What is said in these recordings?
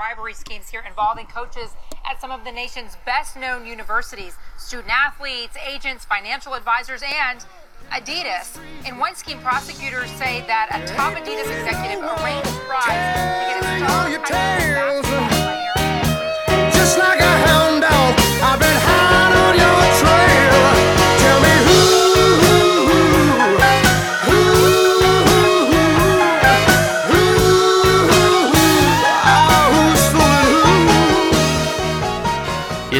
bribery schemes here involving coaches at some of the nation's best known universities, student athletes, agents, financial advisors, and Adidas. In one scheme, prosecutors say that a top Adidas executive arranged bribes to get a star player. Just like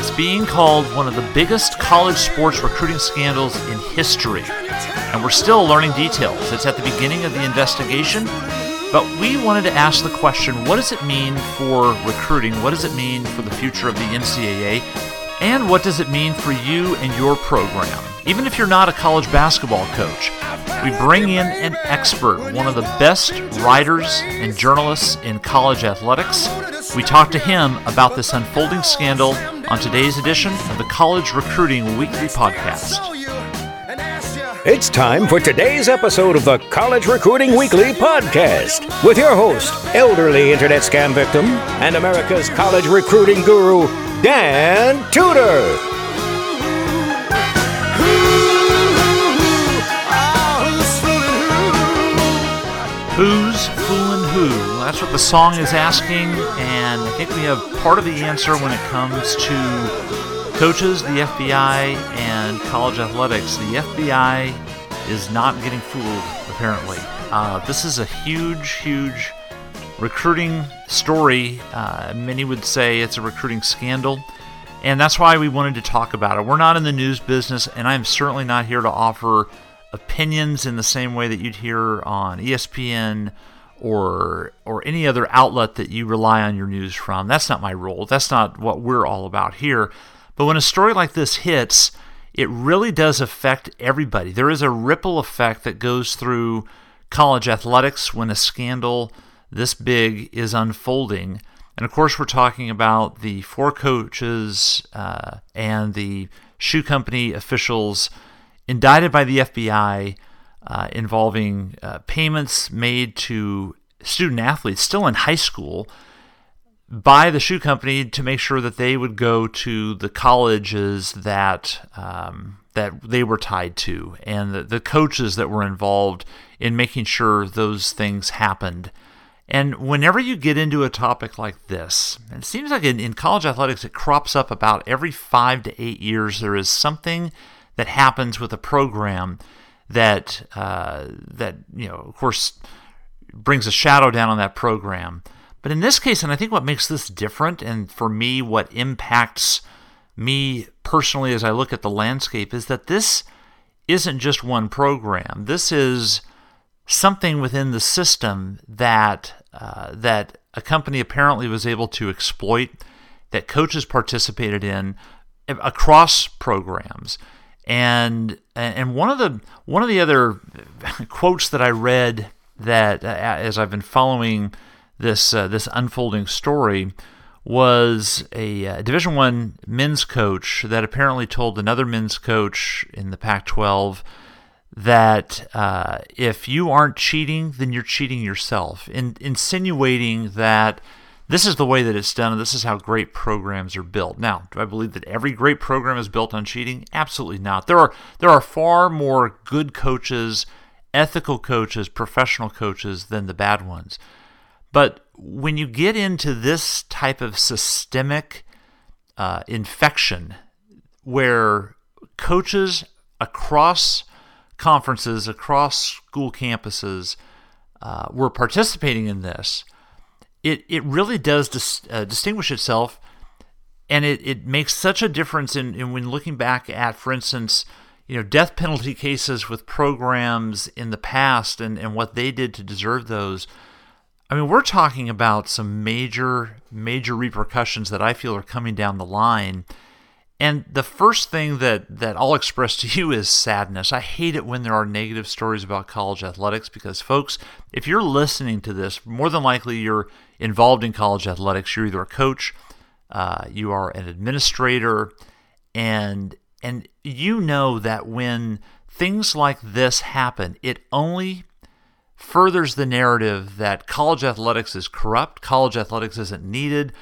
It's being called one of the biggest college sports recruiting scandals in history. And we're still learning details. It's at the beginning of the investigation. But we wanted to ask the question what does it mean for recruiting? What does it mean for the future of the NCAA? And what does it mean for you and your program? Even if you're not a college basketball coach, we bring in an expert, one of the best writers and journalists in college athletics. We talk to him about this unfolding scandal on today's edition of the College Recruiting Weekly Podcast. Saw you and asked you. It's time for today's episode of the College Recruiting Weekly podcast with your host, elderly internet scam victim, and America's college recruiting guru, Dan Tudor. That's what the song is asking, and I think we have part of the answer when it comes to coaches, the FBI, and college athletics. The FBI is not getting fooled, apparently. Uh, this is a huge, huge recruiting story. Uh, many would say it's a recruiting scandal. And that's why we wanted to talk about it. We're not in the news business, and I'm certainly not here to offer opinions in the same way that you'd hear on ESPN or or any other outlet that you rely on your news from. That's not my role. That's not what we're all about here. But when a story like this hits, it really does affect everybody. There is a ripple effect that goes through college athletics when a scandal this big is unfolding. And of course, we're talking about the four coaches uh, and the shoe company officials indicted by the FBI uh, involving uh, payments made to student athletes still in high school by the shoe company to make sure that they would go to the colleges that um, that they were tied to and the, the coaches that were involved in making sure those things happened. And whenever you get into a topic like this, it seems like in, in college athletics it crops up about every five to eight years. There is something that happens with a program that uh, that you know, of course, brings a shadow down on that program. But in this case, and I think what makes this different, and for me, what impacts me personally as I look at the landscape, is that this isn't just one program. This is something within the system that uh, that a company apparently was able to exploit, that coaches participated in across programs. And and one of the one of the other quotes that I read that uh, as I've been following this uh, this unfolding story was a uh, Division One men's coach that apparently told another men's coach in the Pac-12 that uh, if you aren't cheating, then you're cheating yourself, in, insinuating that this is the way that it's done and this is how great programs are built. Now, do I believe that every great program is built on cheating? Absolutely not. There are there are far more good coaches, ethical coaches, professional coaches than the bad ones. But when you get into this type of systemic uh, infection, where coaches across conferences, across school campuses, uh, were participating in this, it, it really does dis, uh, distinguish itself. And it, it makes such a difference in, in when looking back at, for instance, you know, death penalty cases with programs in the past and, and what they did to deserve those. I mean, we're talking about some major, major repercussions that I feel are coming down the line. And the first thing that, that I'll express to you is sadness. I hate it when there are negative stories about college athletics because, folks, if you're listening to this, more than likely you're involved in college athletics. You're either a coach, uh, you are an administrator, and and you know that when things like this happen, it only furthers the narrative that college athletics is corrupt, college athletics isn't needed.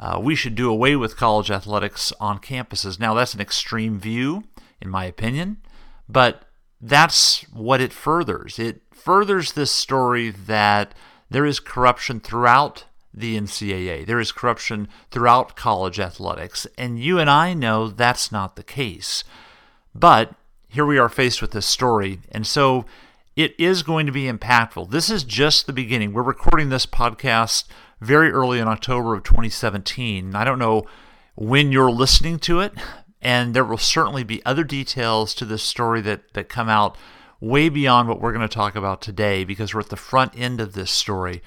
Uh, we should do away with college athletics on campuses. Now, that's an extreme view, in my opinion, but that's what it furthers. It furthers this story that there is corruption throughout the NCAA. There is corruption throughout college athletics. And you and I know that's not the case. But here we are faced with this story. And so it is going to be impactful. This is just the beginning. We're recording this podcast very early in October of 2017. I don't know when you're listening to it, and there will certainly be other details to this story that, that come out way beyond what we're going to talk about today because we're at the front end of this story.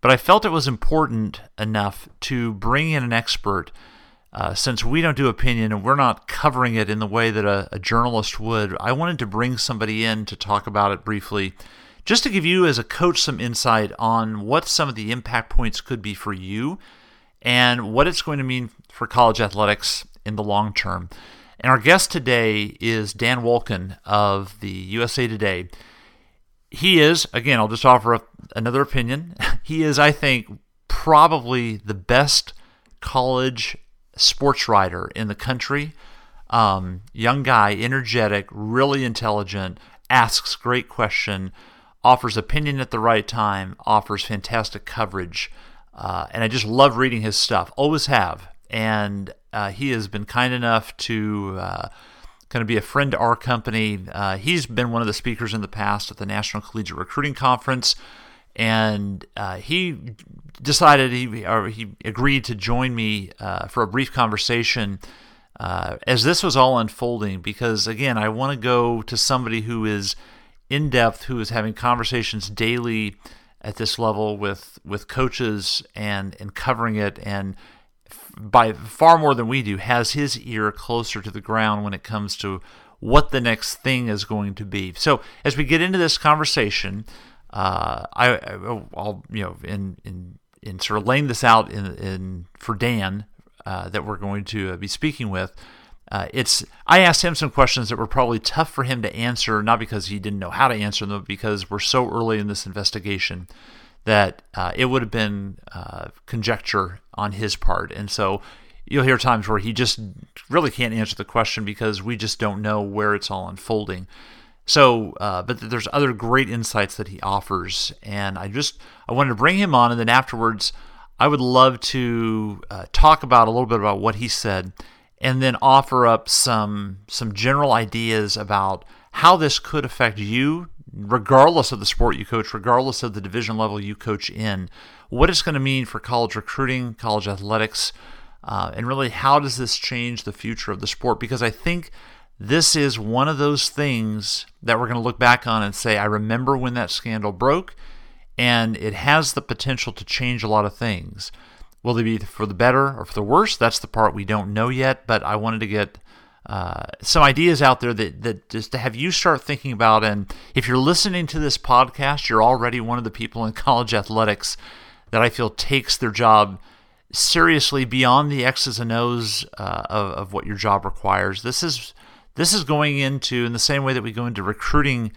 But I felt it was important enough to bring in an expert uh, since we don't do opinion and we're not covering it in the way that a, a journalist would. I wanted to bring somebody in to talk about it briefly just to give you, as a coach, some insight on what some of the impact points could be for you and what it's going to mean for college athletics in the long term. And our guest today is Dan Wolken of the USA Today. He is, again, I'll just offer a, another opinion. He is, I think, probably the best college sports writer in the country. Um, young guy, energetic, really intelligent, asks great question, offers opinion at the right time, offers fantastic coverage. Uh, and I just love reading his stuff, always have. And uh, he has been kind enough to uh, kind of be a friend to our company. Uh, he's been one of the speakers in the past at the National Collegiate Recruiting Conference, and uh, he decided he or he agreed to join me uh, for a brief conversation. Uh, as this was all unfolding, because again, I want to go to somebody who is in depth, who is having conversations daily at this level with with coaches and and covering it and by far more than we do, has his ear closer to the ground when it comes to what the next thing is going to be. So as we get into this conversation, uh, I, will you know in in in sort of laying this out in in for Dan uh, that we're going to be speaking with. Uh, it's I asked him some questions that were probably tough for him to answer, not because he didn't know how to answer them, but because we're so early in this investigation that uh, it would have been uh, conjecture on his part. And so you'll hear times where he just really can't answer the question because we just don't know where it's all unfolding. So, uh, but there's other great insights that he offers, and I just I wanted to bring him on, and then afterwards, I would love to uh, talk about a little bit about what he said, and then offer up some some general ideas about how this could affect you regardless of the sport you coach, regardless of the division level you coach in, what it's going to mean for college recruiting, college athletics, uh, and really how does this change the future of the sport? Because I think this is one of those things that we're going to look back on and say, I remember when that scandal broke, and it has the potential to change a lot of things. Will they be for the better or for the worse? That's the part we don't know yet, but I wanted to get uh, some ideas out there that, that just to have you start thinking about. And if you're listening to this podcast, you're already one of the people in college athletics that I feel takes their job seriously beyond the X's and O's uh, of, of what your job requires. This is this is going into in the same way that we go into recruiting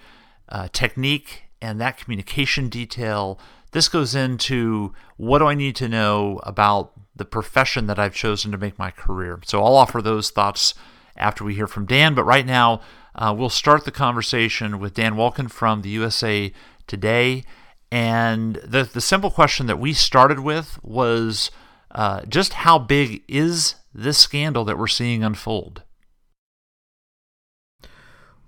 uh, technique and that communication detail. This goes into what do I need to know about the profession that I've chosen to make my career. So I'll offer those thoughts after we hear from Dan. But right now, uh, we'll start the conversation with Dan Wolken from the USA Today. And the, the simple question that we started with was uh, just how big is this scandal that we're seeing unfold?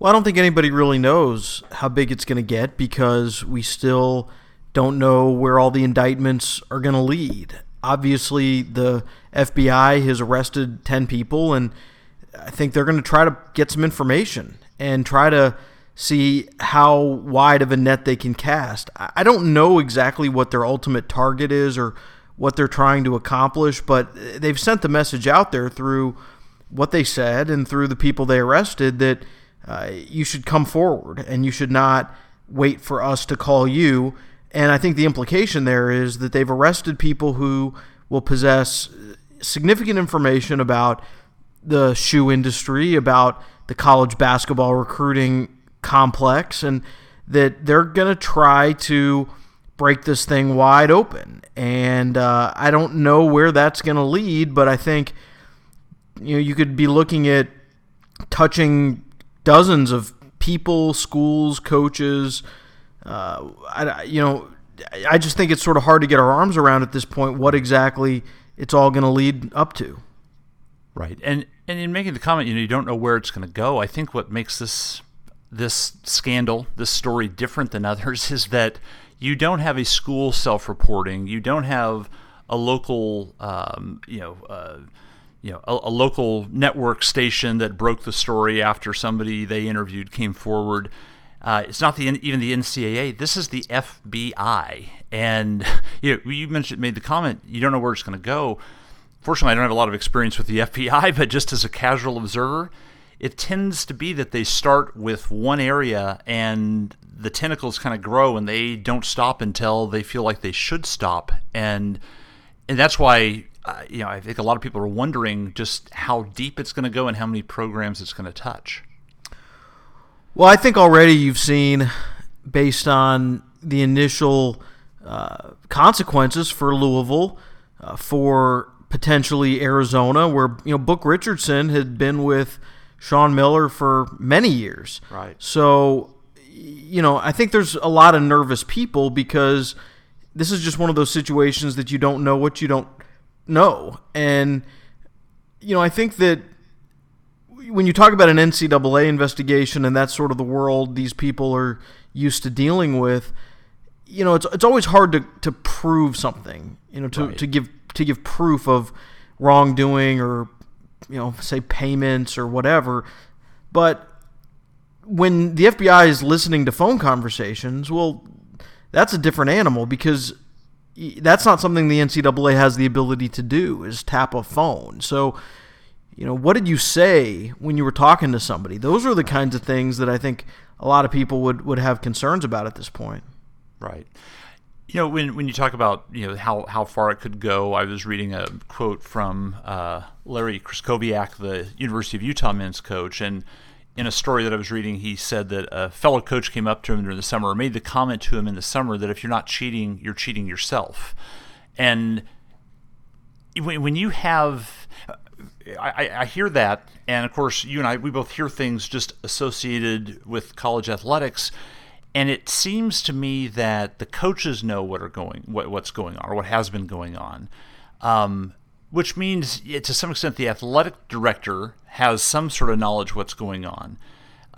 Well, I don't think anybody really knows how big it's going to get because we still don't know where all the indictments are going to lead. Obviously, the FBI has arrested 10 people, and I think they're going to try to get some information and try to see how wide of a net they can cast. I don't know exactly what their ultimate target is or what they're trying to accomplish, but they've sent the message out there through what they said and through the people they arrested that uh, you should come forward and you should not wait for us to call you. And I think the implication there is that they've arrested people who will possess significant information about the shoe industry, about the college basketball recruiting complex, and that they're going to try to break this thing wide open. And uh, I don't know where that's going to lead, but I think you know you could be looking at touching dozens of people, schools, coaches. Uh, I, you know, I just think it's sort of hard to get our arms around at this point what exactly it's all going to lead up to. Right, and and in making the comment, you know, you don't know where it's going to go. I think what makes this this scandal, this story, different than others is that you don't have a school self-reporting. You don't have a local, um, you know. Uh, you know, a, a, local network station that broke the story after somebody they interviewed came forward. Uh, it's not the even the NCAA. This is the FBI, and you know, you mentioned made the comment. You don't know where it's going to go. Fortunately, I don't have a lot of experience with the FBI, but just as a casual observer, it tends to be that they start with one area and the tentacles kind of grow and they don't stop until they feel like they should stop and and that's why uh, you know I think a lot of people are wondering just how deep it's going to go and how many programs it's going to touch. Well, I think already you've seen, based on the initial uh, consequences for Louisville, uh, for potentially Arizona, where you know Book Richardson had been with Sean Miller for many years. Right. So, you know, I think there's a lot of nervous people because this is just one of those situations that you don't know what you don't know. And, you know, I think that when you talk about an NCAA investigation and that's sort of the world these people are used to dealing with, you know, it's, it's always hard to, to prove something, you know, to, Right. to give to give proof of wrongdoing or you know, say payments or whatever. But when the FBI is listening to phone conversations, well, that's a different animal because that's not something the NCAA has the ability to do is tap a phone. So, you know, what did you say when you were talking to somebody? Those are the kinds of things that I think a lot of people would, would have concerns about at this point. Right. You know, when, when you talk about you know how, how far it could go, I was reading a quote from uh, Larry Krystkowiak, the University of Utah men's coach, and in a story that I was reading, he said that a fellow coach came up to him during the summer, or made the comment to him in the summer that if you're not cheating, you're cheating yourself, and when, you have I, I- I hear that, and of course, you and I, we both hear things just associated with college athletics, and it seems to me that the coaches know what are going, what, what's going on, or what has been going on, um, which means to some extent the athletic director has some sort of knowledge what's going on.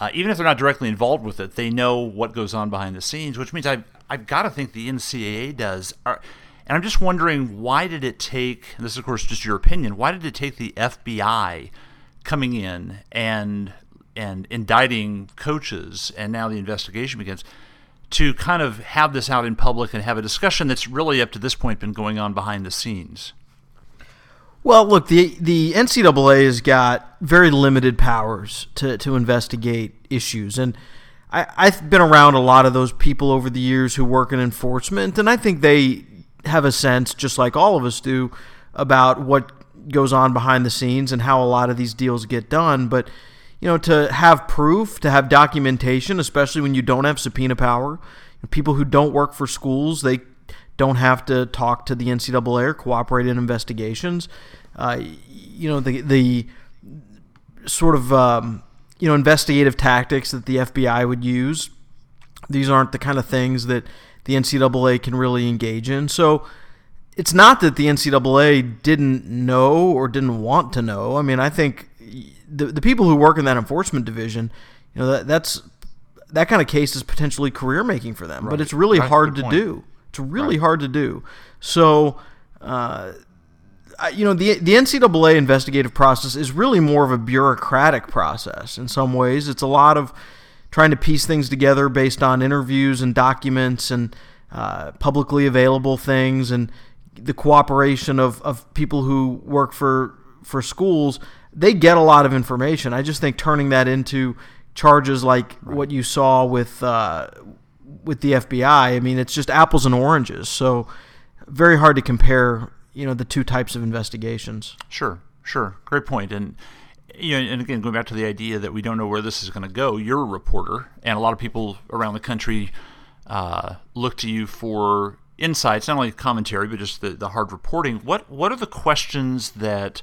Uh, even if they're not directly involved with it, they know what goes on behind the scenes, which means I've, I've got to think the NCAA does. And I'm just wondering why did it take, this is of course just your opinion, why did it take the FBI coming in and and indicting coaches and now the investigation begins to kind of have this out in public and have a discussion that's really up to this point been going on behind the scenes? Well, look, the the NCAA has got very limited powers to, to investigate issues, and I, I've been around a lot of those people over the years who work in enforcement, and I think they have a sense, just like all of us do, about what goes on behind the scenes and how a lot of these deals get done. But you know, to have proof, to have documentation, especially when you don't have subpoena power, people who don't work for schools, they don't have to talk to the NCAA or cooperate in investigations. Uh, you know, the the sort of um, you know investigative tactics that the FBI would use. These aren't the kind of things that the NCAA can really engage in. So it's not that the NCAA didn't know or didn't want to know. I mean, I think the the people who work in that enforcement division, you know, that that's that kind of case is potentially career making for them. But it's really Right, hard to point. do. It's really hard to do. So. Uh, you know the the NCAA investigative process is really more of a bureaucratic process in some ways. It's a lot of trying to piece things together based on interviews and documents and uh, publicly available things and the cooperation of, of people who work for for schools. They get a lot of information. I just think turning that into charges like what you saw with uh, with the FBI. I mean, it's just apples and oranges. So very hard to compare. You know the two types of investigations. Sure, sure, great point. And you know, and again, going back to the idea that we don't know where this is going to go, you're a reporter, and a lot of people around the country uh, look to you for insights, not only commentary, but just the, the hard reporting. What what are the questions that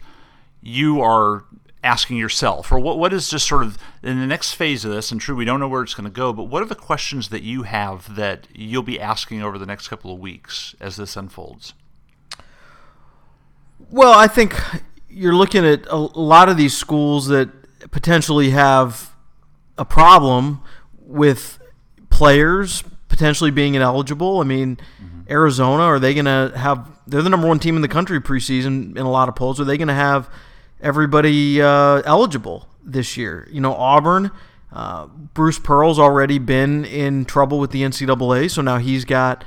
you are asking yourself, or what what is just sort of in the next phase of this? And true, we don't know where it's going to go, but what are the questions that you have that you'll be asking over the next couple of weeks as this unfolds? Well, I think you're looking at a lot of these schools that potentially have a problem with players potentially being ineligible. I mean, mm-hmm. Arizona, are they going to have? They're the number one team in the country preseason in a lot of polls. Are they going to have everybody uh, eligible this year? You know, Auburn. Uh, Bruce Pearl's already been in trouble with the NCAA, so now he's got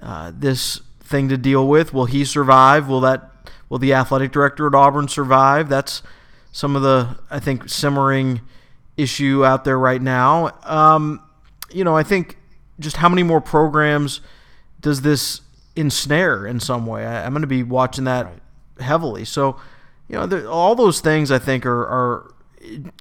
uh, this thing to deal with. Will he survive? Will that Will the athletic director at Auburn survive? That's some of the, I think, simmering issue out there right now. Um, you know, I think just how many more programs does this ensnare in some way? I, am going to be watching that right. heavily. So, you know, all those things I think are, are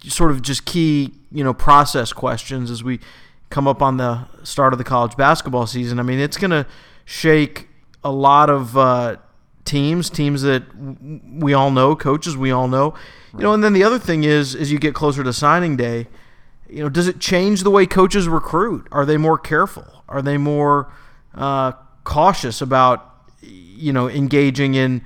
sort of just key, you know, process questions as we come up on the start of the college basketball season. I mean, it's going to shake a lot of uh, teams, teams that we all know, coaches we all know. You know, and then the other thing is, as you get closer to signing day, you know, does it change the way coaches recruit? Are they more careful? Are they more uh, cautious about, you know, engaging in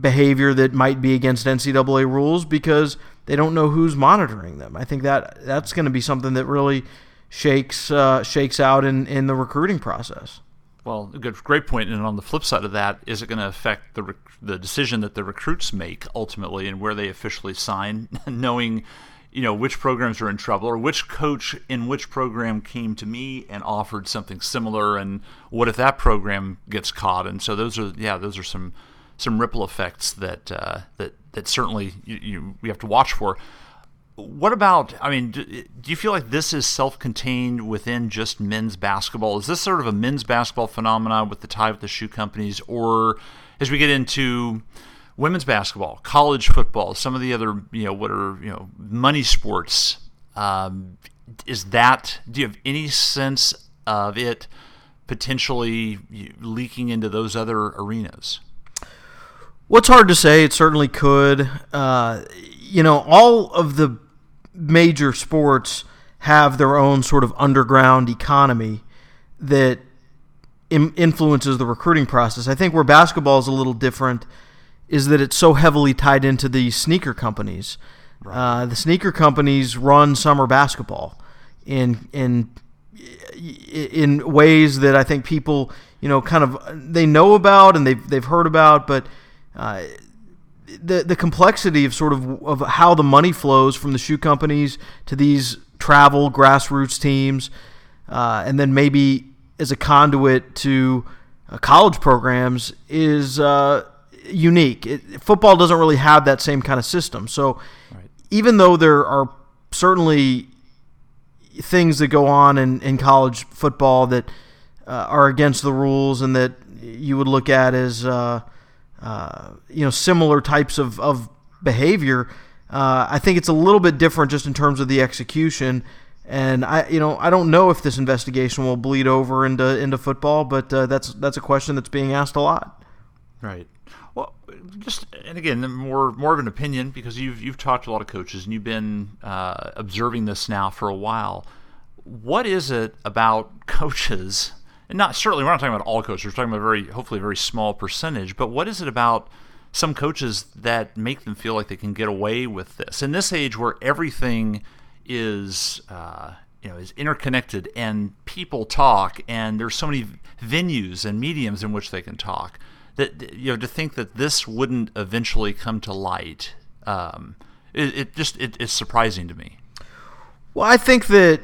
behavior that might be against NCAA rules because they don't know who's monitoring them? I think that that's going to be something that really shakes uh, shakes out in, in the recruiting process. Well, good, great point. And on the flip side of that, is it going to affect the rec- the decision that the recruits make ultimately and where they officially sign, knowing, you know, which programs are in trouble or which coach in which program came to me and offered something similar, and what if that program gets caught? And so those are, yeah, those are some some ripple effects that uh, that that certainly you, you we have to watch for. What about i mean do, do, you feel like this is self-contained within just men's basketball? Is this sort of a men's basketball phenomenon with the tie with the shoe companies? Or as we get into women's basketball college football some of the other you know what are you know money sports um, is that do you have any sense of it potentially leaking into those other arenas What's hard to say? It certainly could. Uh, you know, all of the major sports have their own sort of underground economy that Im- influences the recruiting process. I think where basketball is a little different is that it's so heavily tied into the sneaker companies. Right. Uh, the sneaker companies run summer basketball in in in ways that I think people you know kind of they know about and they've they've heard about, but uh, the the complexity of sort of of how the money flows from the shoe companies to these travel grassroots teams, uh, and then maybe as a conduit to uh, college programs is uh, unique. It, football doesn't really have that same kind of system. So right. even though there are certainly things that go on in, in college football that uh, are against the rules and that you would look at as uh, you know similar types of, of behavior. Uh, I think it's a little bit different just in terms of the execution. And I, you know, I don't know if this investigation will bleed over into into football, but uh, that's that's a question that's being asked a lot. Right. Well, just and again, more more of an opinion because you've you've talked to a lot of coaches and you've been uh, observing this now for a while. What is it about coaches and not certainly we're not talking about all coaches. We're talking about very hopefully a very small percentage. But what is it about some coaches that make them feel like they can get away with this in this age where everything is uh, you know is interconnected and people talk and there's so many venues and mediums in which they can talk that you know to think that this wouldn't eventually come to light um, it, it, just it, it's surprising to me well i think that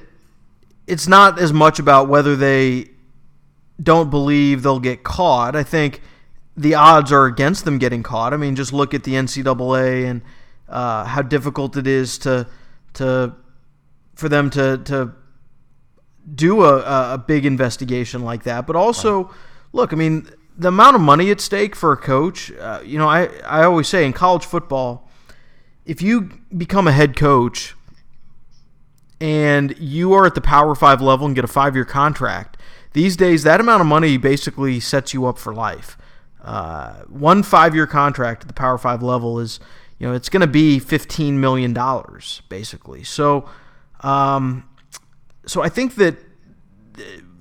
it's not as much about whether they don't believe they'll get caught. I think the odds are against them getting caught. I mean, just look at the NCAA and uh, how difficult it is to to for them to to do a, a big investigation like that. But also, right. look, I mean, the amount of money at stake for a coach. Uh, you know, I I always say in college football, if you become a head coach and you are at the Power Five level and get a five year contract, these days that amount of money basically sets you up for life. Uh, one five year contract at the Power Five level is, you know, it's going to be $15 million basically. So, um, so I think that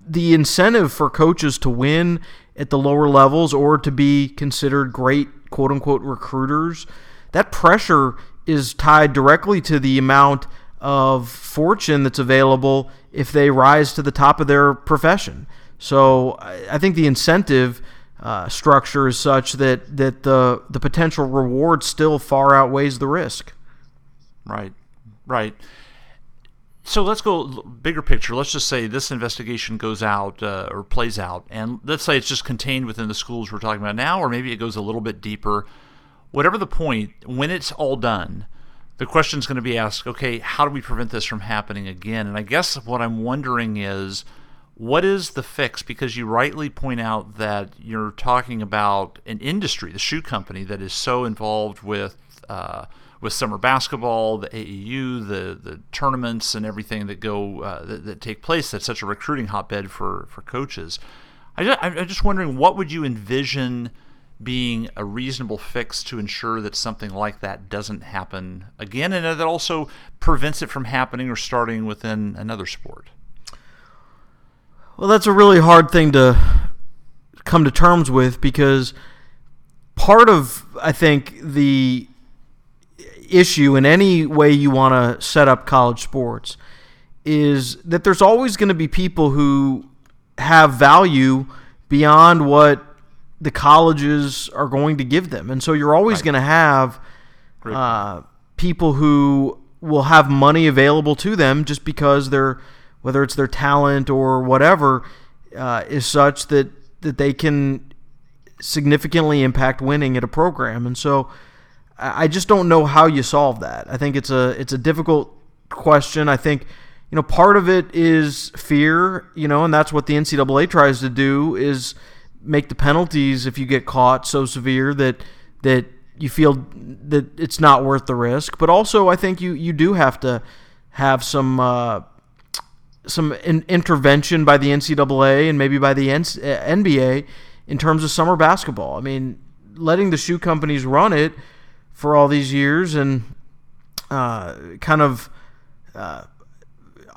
the incentive for coaches to win at the lower levels or to be considered great quote unquote recruiters, that pressure is tied directly to the amount of fortune that's available if they rise to the top of their profession. So I think the incentive uh, structure is such that that the the potential reward still far outweighs the risk. Right, right. So let's go bigger picture. Let's just say this investigation goes out uh, or plays out, and let's say it's just contained within the schools we're talking about now, or maybe it goes a little bit deeper. Whatever the point, when it's all done, the question is going to be asked okay, how do we prevent this from happening again? And I guess what I'm wondering is what is the fix? Because you rightly point out that you're talking about an industry, the shoe company, that is so involved with. Uh, with summer basketball, the AAU, the the tournaments, and everything that go uh, that, that, take place. That's such a recruiting hotbed for for coaches. I I'm just wondering, what would you envision being a reasonable fix to ensure that something like that doesn't happen again, and that also prevents it from happening or starting within another sport? Well, that's a really hard thing to come to terms with because part of I think the issue in any way you want to set up college sports is that there's always going to be people who have value beyond what the colleges are going to give them. And so you're always right. going to have uh, people who will have money available to them just because they're, whether it's their talent or whatever, uh, is such that, that they can significantly impact winning at a program. And so, I just don't know how you solve that. I think it's a it's a difficult question. I think you know part of it is fear, you know, and that's what the NCAA tries to do is make the penalties if you get caught so severe that that you feel that it's not worth the risk. But also, I think you you do have to have some uh, some in- intervention by the NCAA and maybe by the N- NBA in terms of summer basketball. I mean, letting the shoe companies run it for all these years and uh, kind of uh,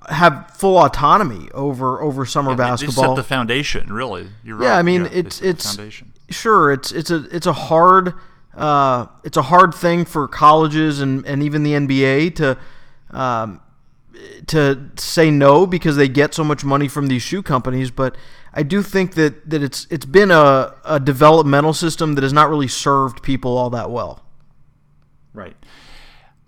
have full autonomy over over summer yeah, basketball. set the foundation, really. You're yeah, right. I mean yeah, it's it's sure it's it's a it's a hard uh, it's a hard thing for colleges and, and even the NBA to um, to say no because they get so much money from these shoe companies, but I do think that, that it's it's been a, a developmental system that has not really served people all that well. Right.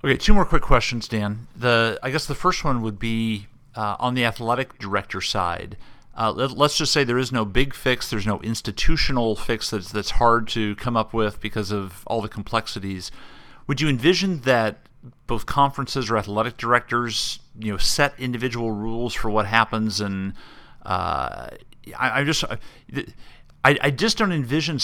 Okay, two more quick questions, Dan. The I guess the first one would be uh, on the athletic director side. Uh, let, us just say there is no big fix. There's no institutional fix that's that's hard to come up with because of all the complexities. Would you envision that both conferences or athletic directors, you know, set individual rules for what happens? And uh, I, I, just I, I just don't envision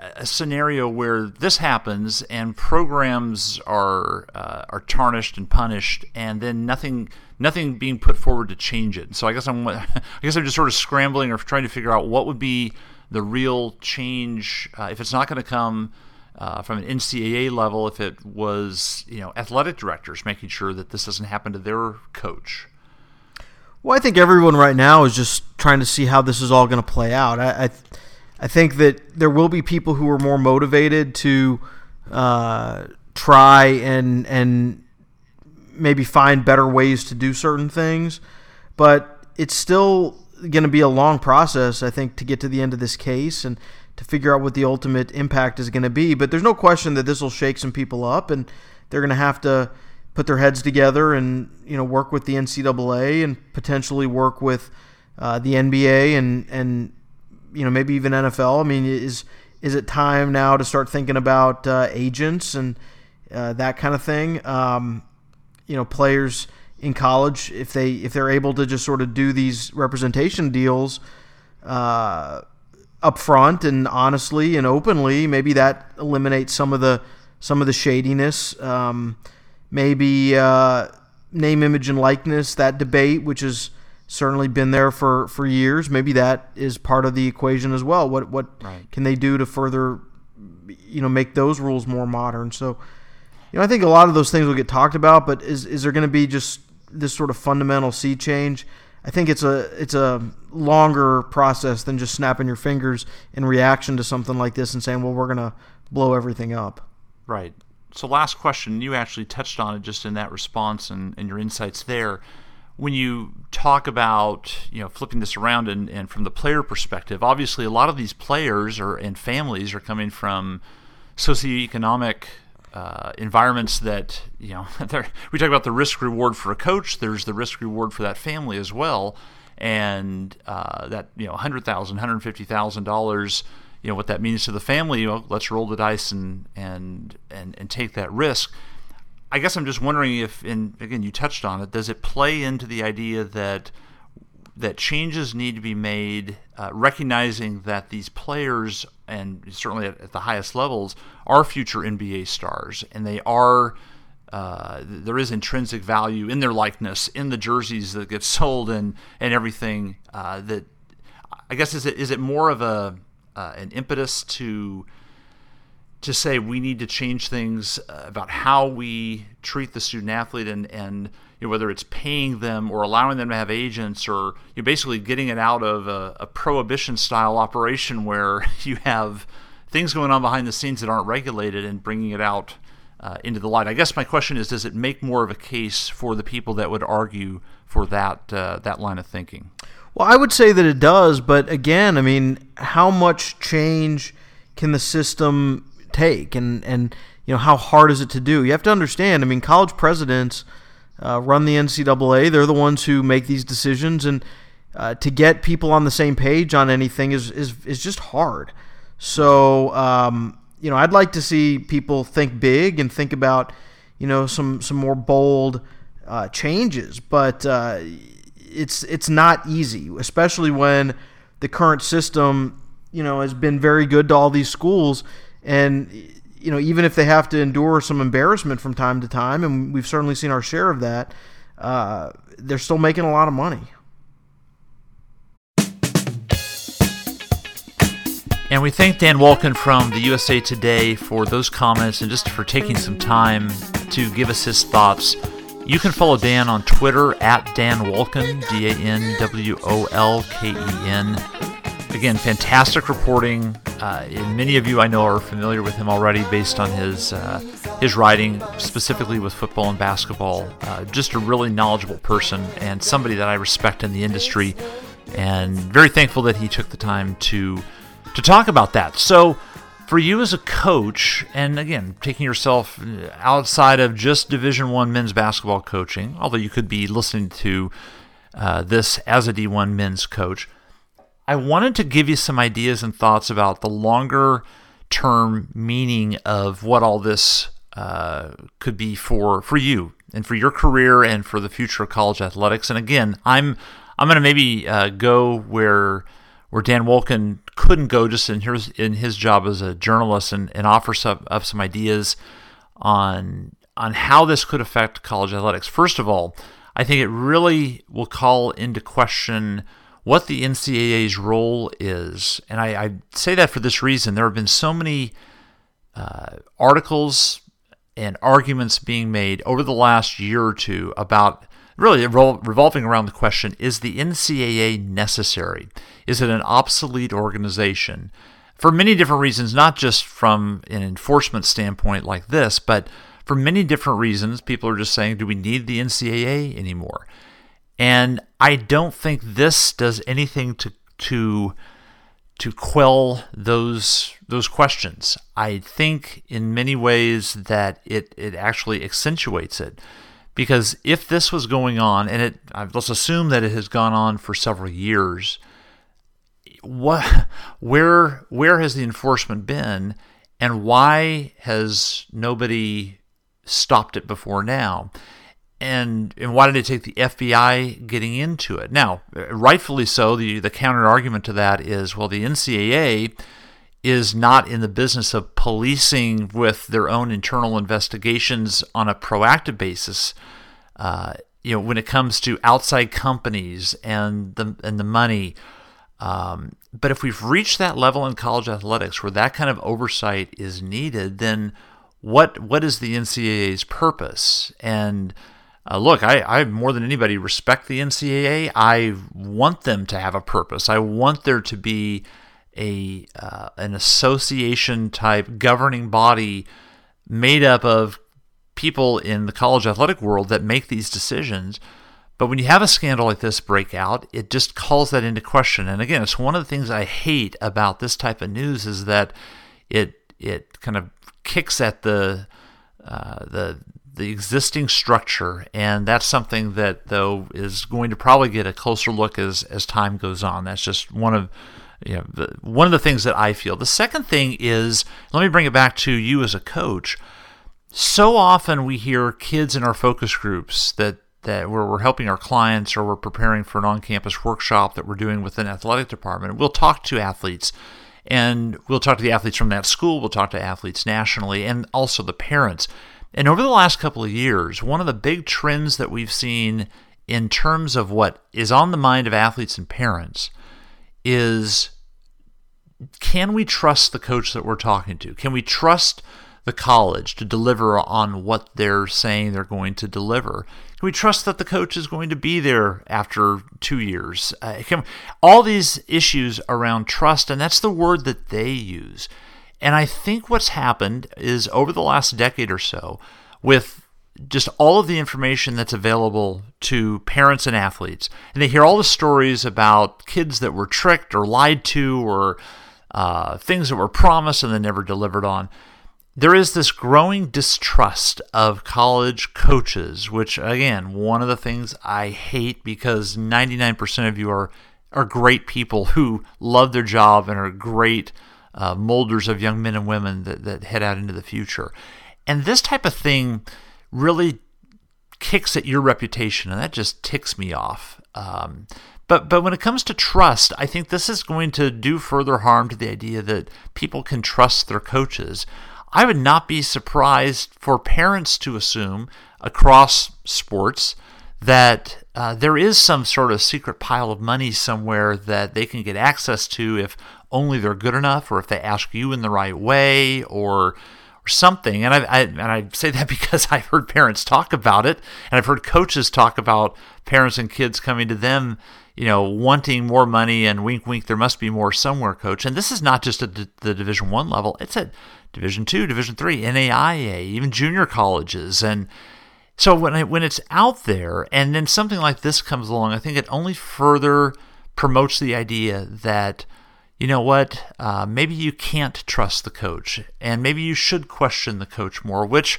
a scenario where this happens and programs are uh, are tarnished and punished, and then nothing nothing being put forward to change it. So I guess I'm I guess I'm just sort of scrambling or trying to figure out what would be the real change uh, if it's not going to come. Uh, from an NCAA level, if it was you know athletic directors making sure that this doesn't happen to their coach. Well, I think everyone right now is just trying to see how this is all going to play out. I, I I think that there will be people who are more motivated to uh, try and and maybe find better ways to do certain things, but it's still going to be a long process, I think, to get to the end of this case and to figure out what the ultimate impact is going to be. But there's no question that this will shake some people up, and they're going to have to put their heads together and you know work with the NCAA and potentially work with uh, the NBA and and you know maybe even NFL. I mean, is is it time now to start thinking about uh, agents and uh, that kind of thing? Um, you know, players in college if they if they're able to just sort of do these representation deals uh, up front and honestly and openly, maybe that eliminates some of the some of the shadiness. Um, maybe uh, name, image, and likeness, that debate, which has certainly been there for, for years. Maybe that is part of the equation as well. What what Right. can they do to further, you know, make those rules more modern? So, you know, I think a lot of those things will get talked about. But is is there going to be just this sort of fundamental sea change? I think it's a it's a longer process than just snapping your fingers in reaction to something like this and saying, well, we're going to blow everything up. Right. So, last question. You actually touched on it just in that response and, and your insights there. When you talk about you know flipping this around and, and from the player perspective, obviously a lot of these players or and families are coming from socioeconomic uh, environments that you know we talk about the risk reward for a coach. There's the risk reward for that family as well, and uh, that you know hundred thousand, hundred fifty thousand dollars. You know what that means to the family. Well, let's roll the dice and and and and take that risk. I guess I'm just wondering if, and again, you touched on it. Does it play into the idea that that changes need to be made, uh, recognizing that these players, and certainly at, at the highest levels, are future NBA stars, and they are. Uh, there is intrinsic value in their likeness, in the jerseys that get sold, and and everything. Uh, that I guess is it is it more of a uh, an impetus to to say we need to change things uh, about how we treat the student athlete and and you know, whether it's paying them or allowing them to have agents or you're basically getting it out of a, a prohibition style operation where you have things going on behind the scenes that aren't regulated and bringing it out uh, into the light. I guess my question is, does it make more of a case for the people that would argue for that uh, that line of thinking? Well, I would say that it does, but again, I mean, how much change can the system take, and and you know how hard is it to do? You have to understand. I mean, college presidents uh, run the NCAA; they're the ones who make these decisions, and uh, to get people on the same page on anything is is is just hard. So, um, you know, I'd like to see people think big and think about, you know, some some more bold uh, changes, but uh, it's it's not easy, especially when the current system, you know, has been very good to all these schools, and you know, even if they have to endure some embarrassment from time to time, and we've certainly seen our share of that, uh, they're still making a lot of money. And we thank Dan Wolken from the USA Today for those comments and just for taking some time to give us his thoughts. You can follow Dan on Twitter at Dan Wolken, D A N W O L K E N. Again, fantastic reporting. Uh, many of you I know are familiar with him already based on his uh, his writing, specifically with football and basketball. Uh, just a really knowledgeable person and somebody that I respect in the industry, and very thankful that he took the time to to talk about that. So, for you as a coach, and again, taking yourself outside of just Division One men's basketball coaching, although you could be listening to uh, this as a D1 men's coach, I wanted to give you some ideas and thoughts about the longer term meaning of what all this uh, could be for for you and for your career and for the future of college athletics. And again, I'm I'm going to maybe uh, go where where Dan Wolken couldn't go just in his in his job as a journalist and, and offer some up some ideas on on how this could affect college athletics. First of all, I think it really will call into question what the NCAA's role is, and I, I say that for this reason: there have been so many uh, articles and arguments being made over the last year or two about really revolving around the question is the NCAA necessary? Is it an obsolete organization? For many different reasons, not just from an enforcement standpoint like this, but for many different reasons, people are just saying, do we need the NCAA anymore? And I don't think this does anything to to to quell those those questions. I think in many ways that it it actually accentuates it because if this was going on and it let's assume that it has gone on for several years what where where has the enforcement been and why has nobody stopped it before now and and why did it take the FBI getting into it now rightfully so the the counter argument to that is well the NCAA is not in the business of policing with their own internal investigations on a proactive basis. Uh, you know, when it comes to outside companies and the and the money. Um, but if we've reached that level in college athletics where that kind of oversight is needed, then what what is the NCAA's purpose? And uh, look, I, I more than anybody respect the NCAA. I want them to have a purpose. I want there to be a uh, an association type governing body made up of people in the college athletic world that make these decisions. But when you have a scandal like this break out, it just calls that into question. And again, it's one of the things I hate about this type of news is that it it kind of kicks at the uh, the the existing structure, and that's something that though is going to probably get a closer look as as time goes on. That's just one of you know, the, one of the things that I feel. The second thing is, let me bring it back to you as a coach. So often we hear kids in our focus groups that that where we're helping our clients or we're preparing for an on-campus workshop that we're doing with an athletic department. We'll talk to athletes and we'll talk to the athletes from that school, we'll talk to athletes nationally and also the parents. And over the last couple of years, one of the big trends that we've seen in terms of what is on the mind of athletes and parents is can we trust the coach that we're talking to? Can we trust the college to deliver on what they're saying they're going to deliver? Can we trust that the coach is going to be there after two years? Uh, can, all these issues around trust, and that's the word that they use. And I think what's happened is over the last decade or so, with just all of the information that's available to parents and athletes, and they hear all the stories about kids that were tricked or lied to or uh, things that were promised and then never delivered on. There is this growing distrust of college coaches, which again, one of the things I hate because 99% of you are are great people who love their job and are great uh, molders of young men and women that, that head out into the future. And this type of thing really kicks at your reputation, and that just ticks me off. Um, but but when it comes to trust, I think this is going to do further harm to the idea that people can trust their coaches. I would not be surprised for parents to assume across sports that uh, there is some sort of secret pile of money somewhere that they can get access to if only they're good enough, or if they ask you in the right way, or or something. And I, I and I say that because I've heard parents talk about it, and I've heard coaches talk about parents and kids coming to them you know, wanting more money and wink, wink, there must be more somewhere, coach. And this is not just at the Division One level; it's at Division Two, Division Three, NAIA, even junior colleges, and so when it, when it's out there, and then something like this comes along, I think it only further promotes the idea that you know what, uh, maybe you can't trust the coach, and maybe you should question the coach more. Which,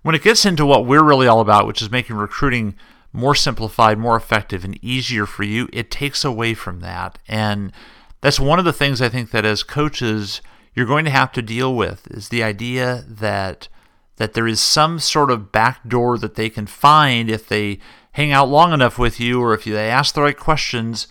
when it gets into what we're really all about, which is making recruiting more simplified, more effective, and easier for you, it takes away from that. And that's one of the things I think that as coaches you're going to have to deal with is the idea that that there is some sort of back door that they can find if they hang out long enough with you or if they ask the right questions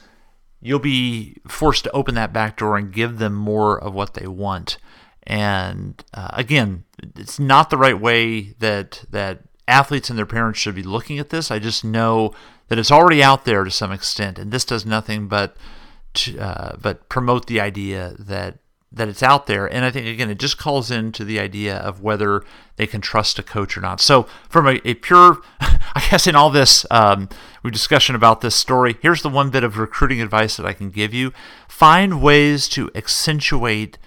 you'll be forced to open that back door and give them more of what they want and uh, again it's not the right way that that athletes and their parents should be looking at this. I just know that it's already out there to some extent, and this does nothing but to, uh, but promote the idea that that it's out there. And I think again, it just calls into the idea of whether they can trust a coach or not. So, from a, a pure, I guess, in all this um, discussion about this story, here's the one bit of recruiting advice that I can give you: find ways to accentuate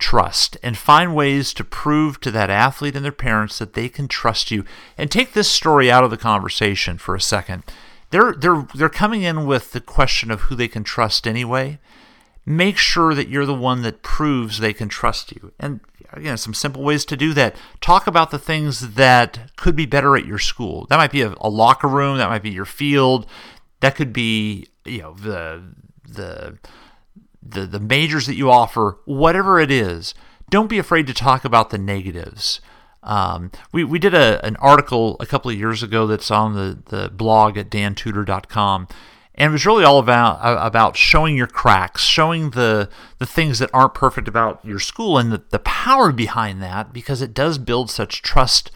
trust and find ways to prove to that athlete and their parents that they can trust you. And take this story out of the conversation for a second. They're they're they're coming in with the question of who they can trust anyway. Make sure that you're the one that proves they can trust you. And again, some simple ways to do that. Talk about the things that could be better at your school. That might be a, a locker room, that might be your field, that could be, you know, the the the, the majors that you offer, whatever it is, don't be afraid to talk about the negatives. Um, we, we did a, an article a couple of years ago that's on the, the blog at dantudor.com. and it was really all about about showing your cracks, showing the the things that aren't perfect about your school, and the, the power behind that because it does build such trust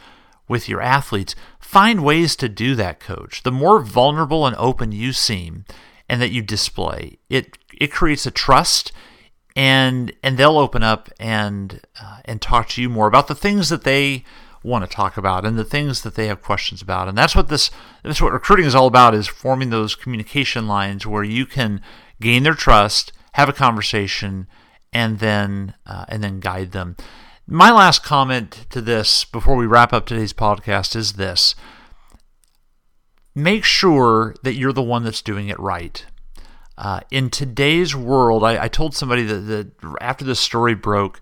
with your athletes. Find ways to do that, coach. The more vulnerable and open you seem, and that you display, it it creates a trust, and and they'll open up and uh, and talk to you more about the things that they want to talk about and the things that they have questions about. And that's what this that's what recruiting is all about is forming those communication lines where you can gain their trust, have a conversation, and then uh, and then guide them. My last comment to this before we wrap up today's podcast is this. Make sure that you're the one that's doing it right. Uh, in today's world, I, I told somebody that, that after this story broke,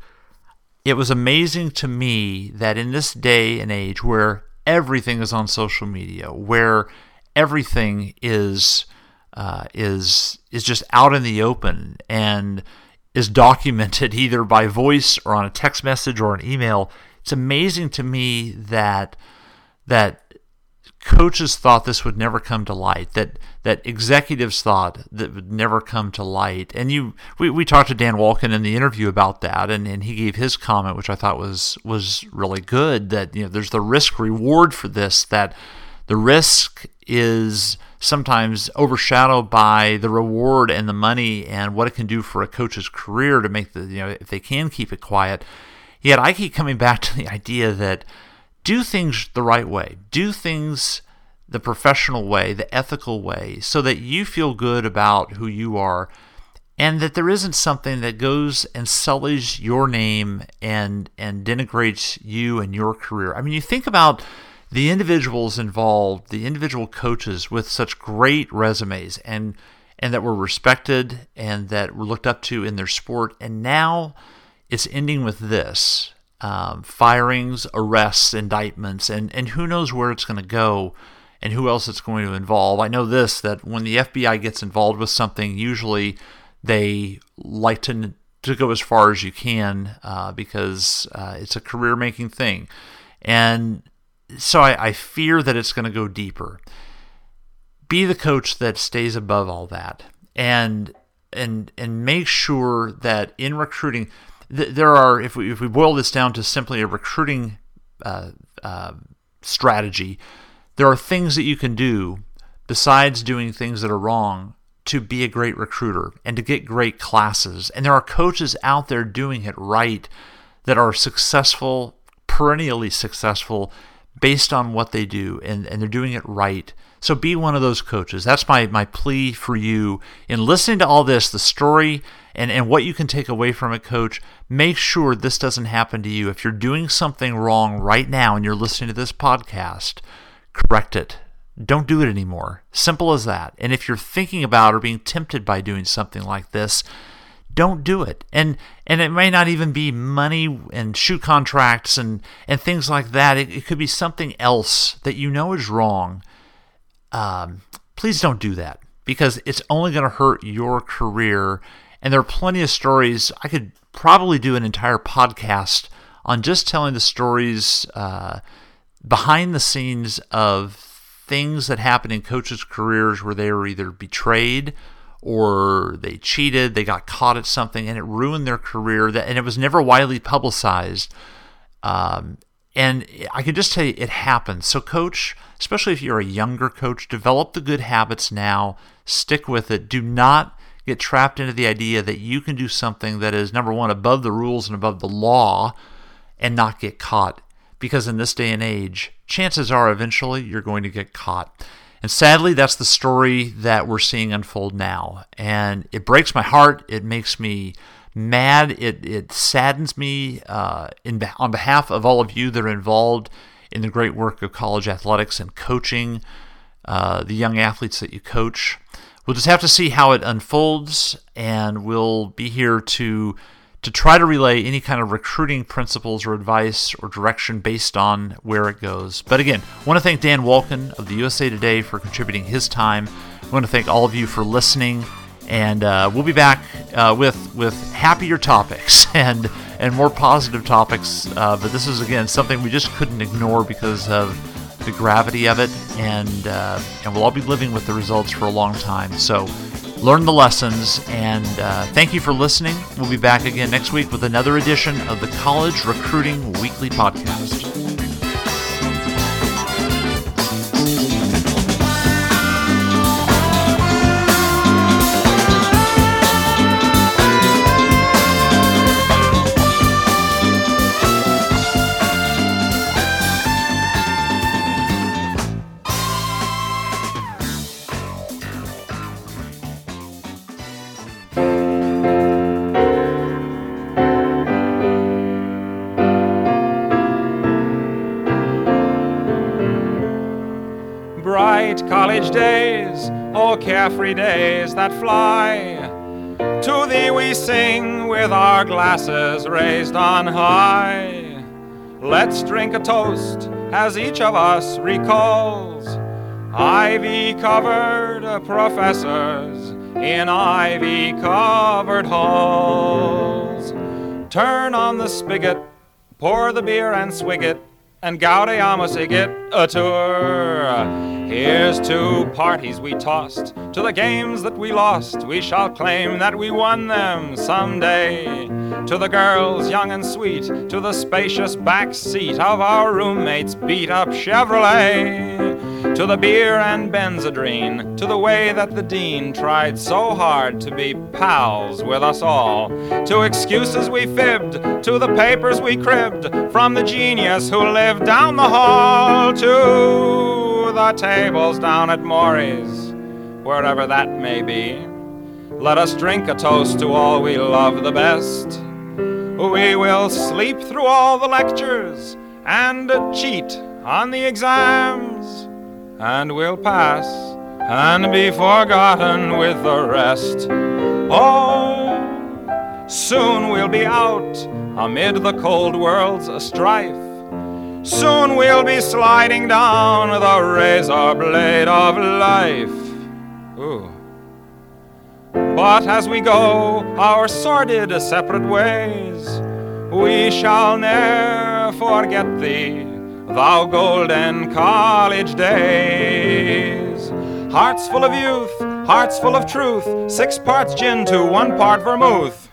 it was amazing to me that in this day and age where everything is on social media, where everything is uh, is is just out in the open and is documented either by voice or on a text message or an email. It's amazing to me that that coaches thought this would never come to light that that executives thought that would never come to light. And you we, we talked to dan wolken in the interview about that and, and he gave his comment which i thought was was really good that you know there's the risk reward for this that the risk is sometimes overshadowed by the reward and the money and what it can do for a coach's career to make the you know if they can keep it quiet. Yet i keep coming back to the idea that do things the right way. Do things the professional way, the ethical way, so that you feel good about who you are and that there isn't something that goes and sullies your name and and denigrates you and your career. I mean, you think about the individuals involved, the individual coaches with such great resumes and and that were respected and that were looked up to in their sport and now it's ending with this um, firings, arrests, indictments, and, and who knows where it's going to go and who else it's going to involve. I know this that when the FBI gets involved with something, usually they like to, to go as far as you can uh, because uh, it's a career making thing. And so I, I fear that it's going to go deeper. Be the coach that stays above all that and and and make sure that in recruiting there are, if we, if we boil this down to simply a recruiting uh, uh, strategy, there are things that you can do besides doing things that are wrong to be a great recruiter and to get great classes. And there are coaches out there doing it right that are successful, perennially successful based on what they do, and, and they're doing it right. So be one of those coaches. That's my, my plea for you in listening to all this, the story and, and what you can take away from it, coach. Make sure this doesn't happen to you. If you're doing something wrong right now and you're listening to this podcast, correct it. Don't do it anymore. Simple as that. And if you're thinking about or being tempted by doing something like this, don't do it. And and it may not even be money and shoe contracts and and things like that. It, it could be something else that you know is wrong. Um, please don't do that because it's only going to hurt your career and there are plenty of stories. I could probably do an entire podcast on just telling the stories uh, behind the scenes of things that happen in coaches' careers where they were either betrayed or they cheated, they got caught at something, and it ruined their career. That and it was never widely publicized. Um, and I can just tell you, it happens. So, coach, especially if you're a younger coach, develop the good habits now. Stick with it. Do not get trapped into the idea that you can do something that is number one above the rules and above the law and not get caught because in this day and age chances are eventually you're going to get caught and sadly that's the story that we're seeing unfold now and it breaks my heart it makes me mad it, it saddens me uh, in, on behalf of all of you that are involved in the great work of college athletics and coaching uh, the young athletes that you coach we'll just have to see how it unfolds, and we'll be here to to try to relay any kind of recruiting principles or advice or direction based on where it goes. But again, I want to thank Dan Wolken of the USA Today for contributing his time. I want to thank all of you for listening, and uh, we'll be back uh, with with happier topics and and more positive topics. Uh, but this is again something we just couldn't ignore because of the gravity of it, and uh, and we'll all be living with the results for a long time. So learn the lessons, and uh, thank you for listening. We'll be back again next week with another edition of the College Recruiting Weekly Podcast. That fly. To thee we sing with our glasses raised on high. Let's drink a toast as each of us recalls ivy covered professors in ivy covered halls. Turn on the spigot, pour the beer and swig it, and gaudeamus igitt a tour. Here's to parties we tossed, to the games that we lost. We shall claim that we won them someday. To the girls young and sweet, to the spacious back seat of our roommate's beat up Chevrolet. To the beer and Benzedrine, to the way that the dean tried so hard to be pals with us all. To excuses we fibbed, to the papers we cribbed from the genius who lived down the hall. The tables down at Mory's, wherever that may be. Let us drink a toast to all we love the best. We will sleep through all the lectures and cheat on the exams, and we'll pass and be forgotten with the rest. Oh, soon we'll be out amid the cold world's strife. Soon we'll be sliding down the razor blade of life. Ooh. But as we go our sordid separate ways, we shall ne'er forget thee, thou golden college days. Hearts full of youth, hearts full of truth, six parts gin to one part vermouth.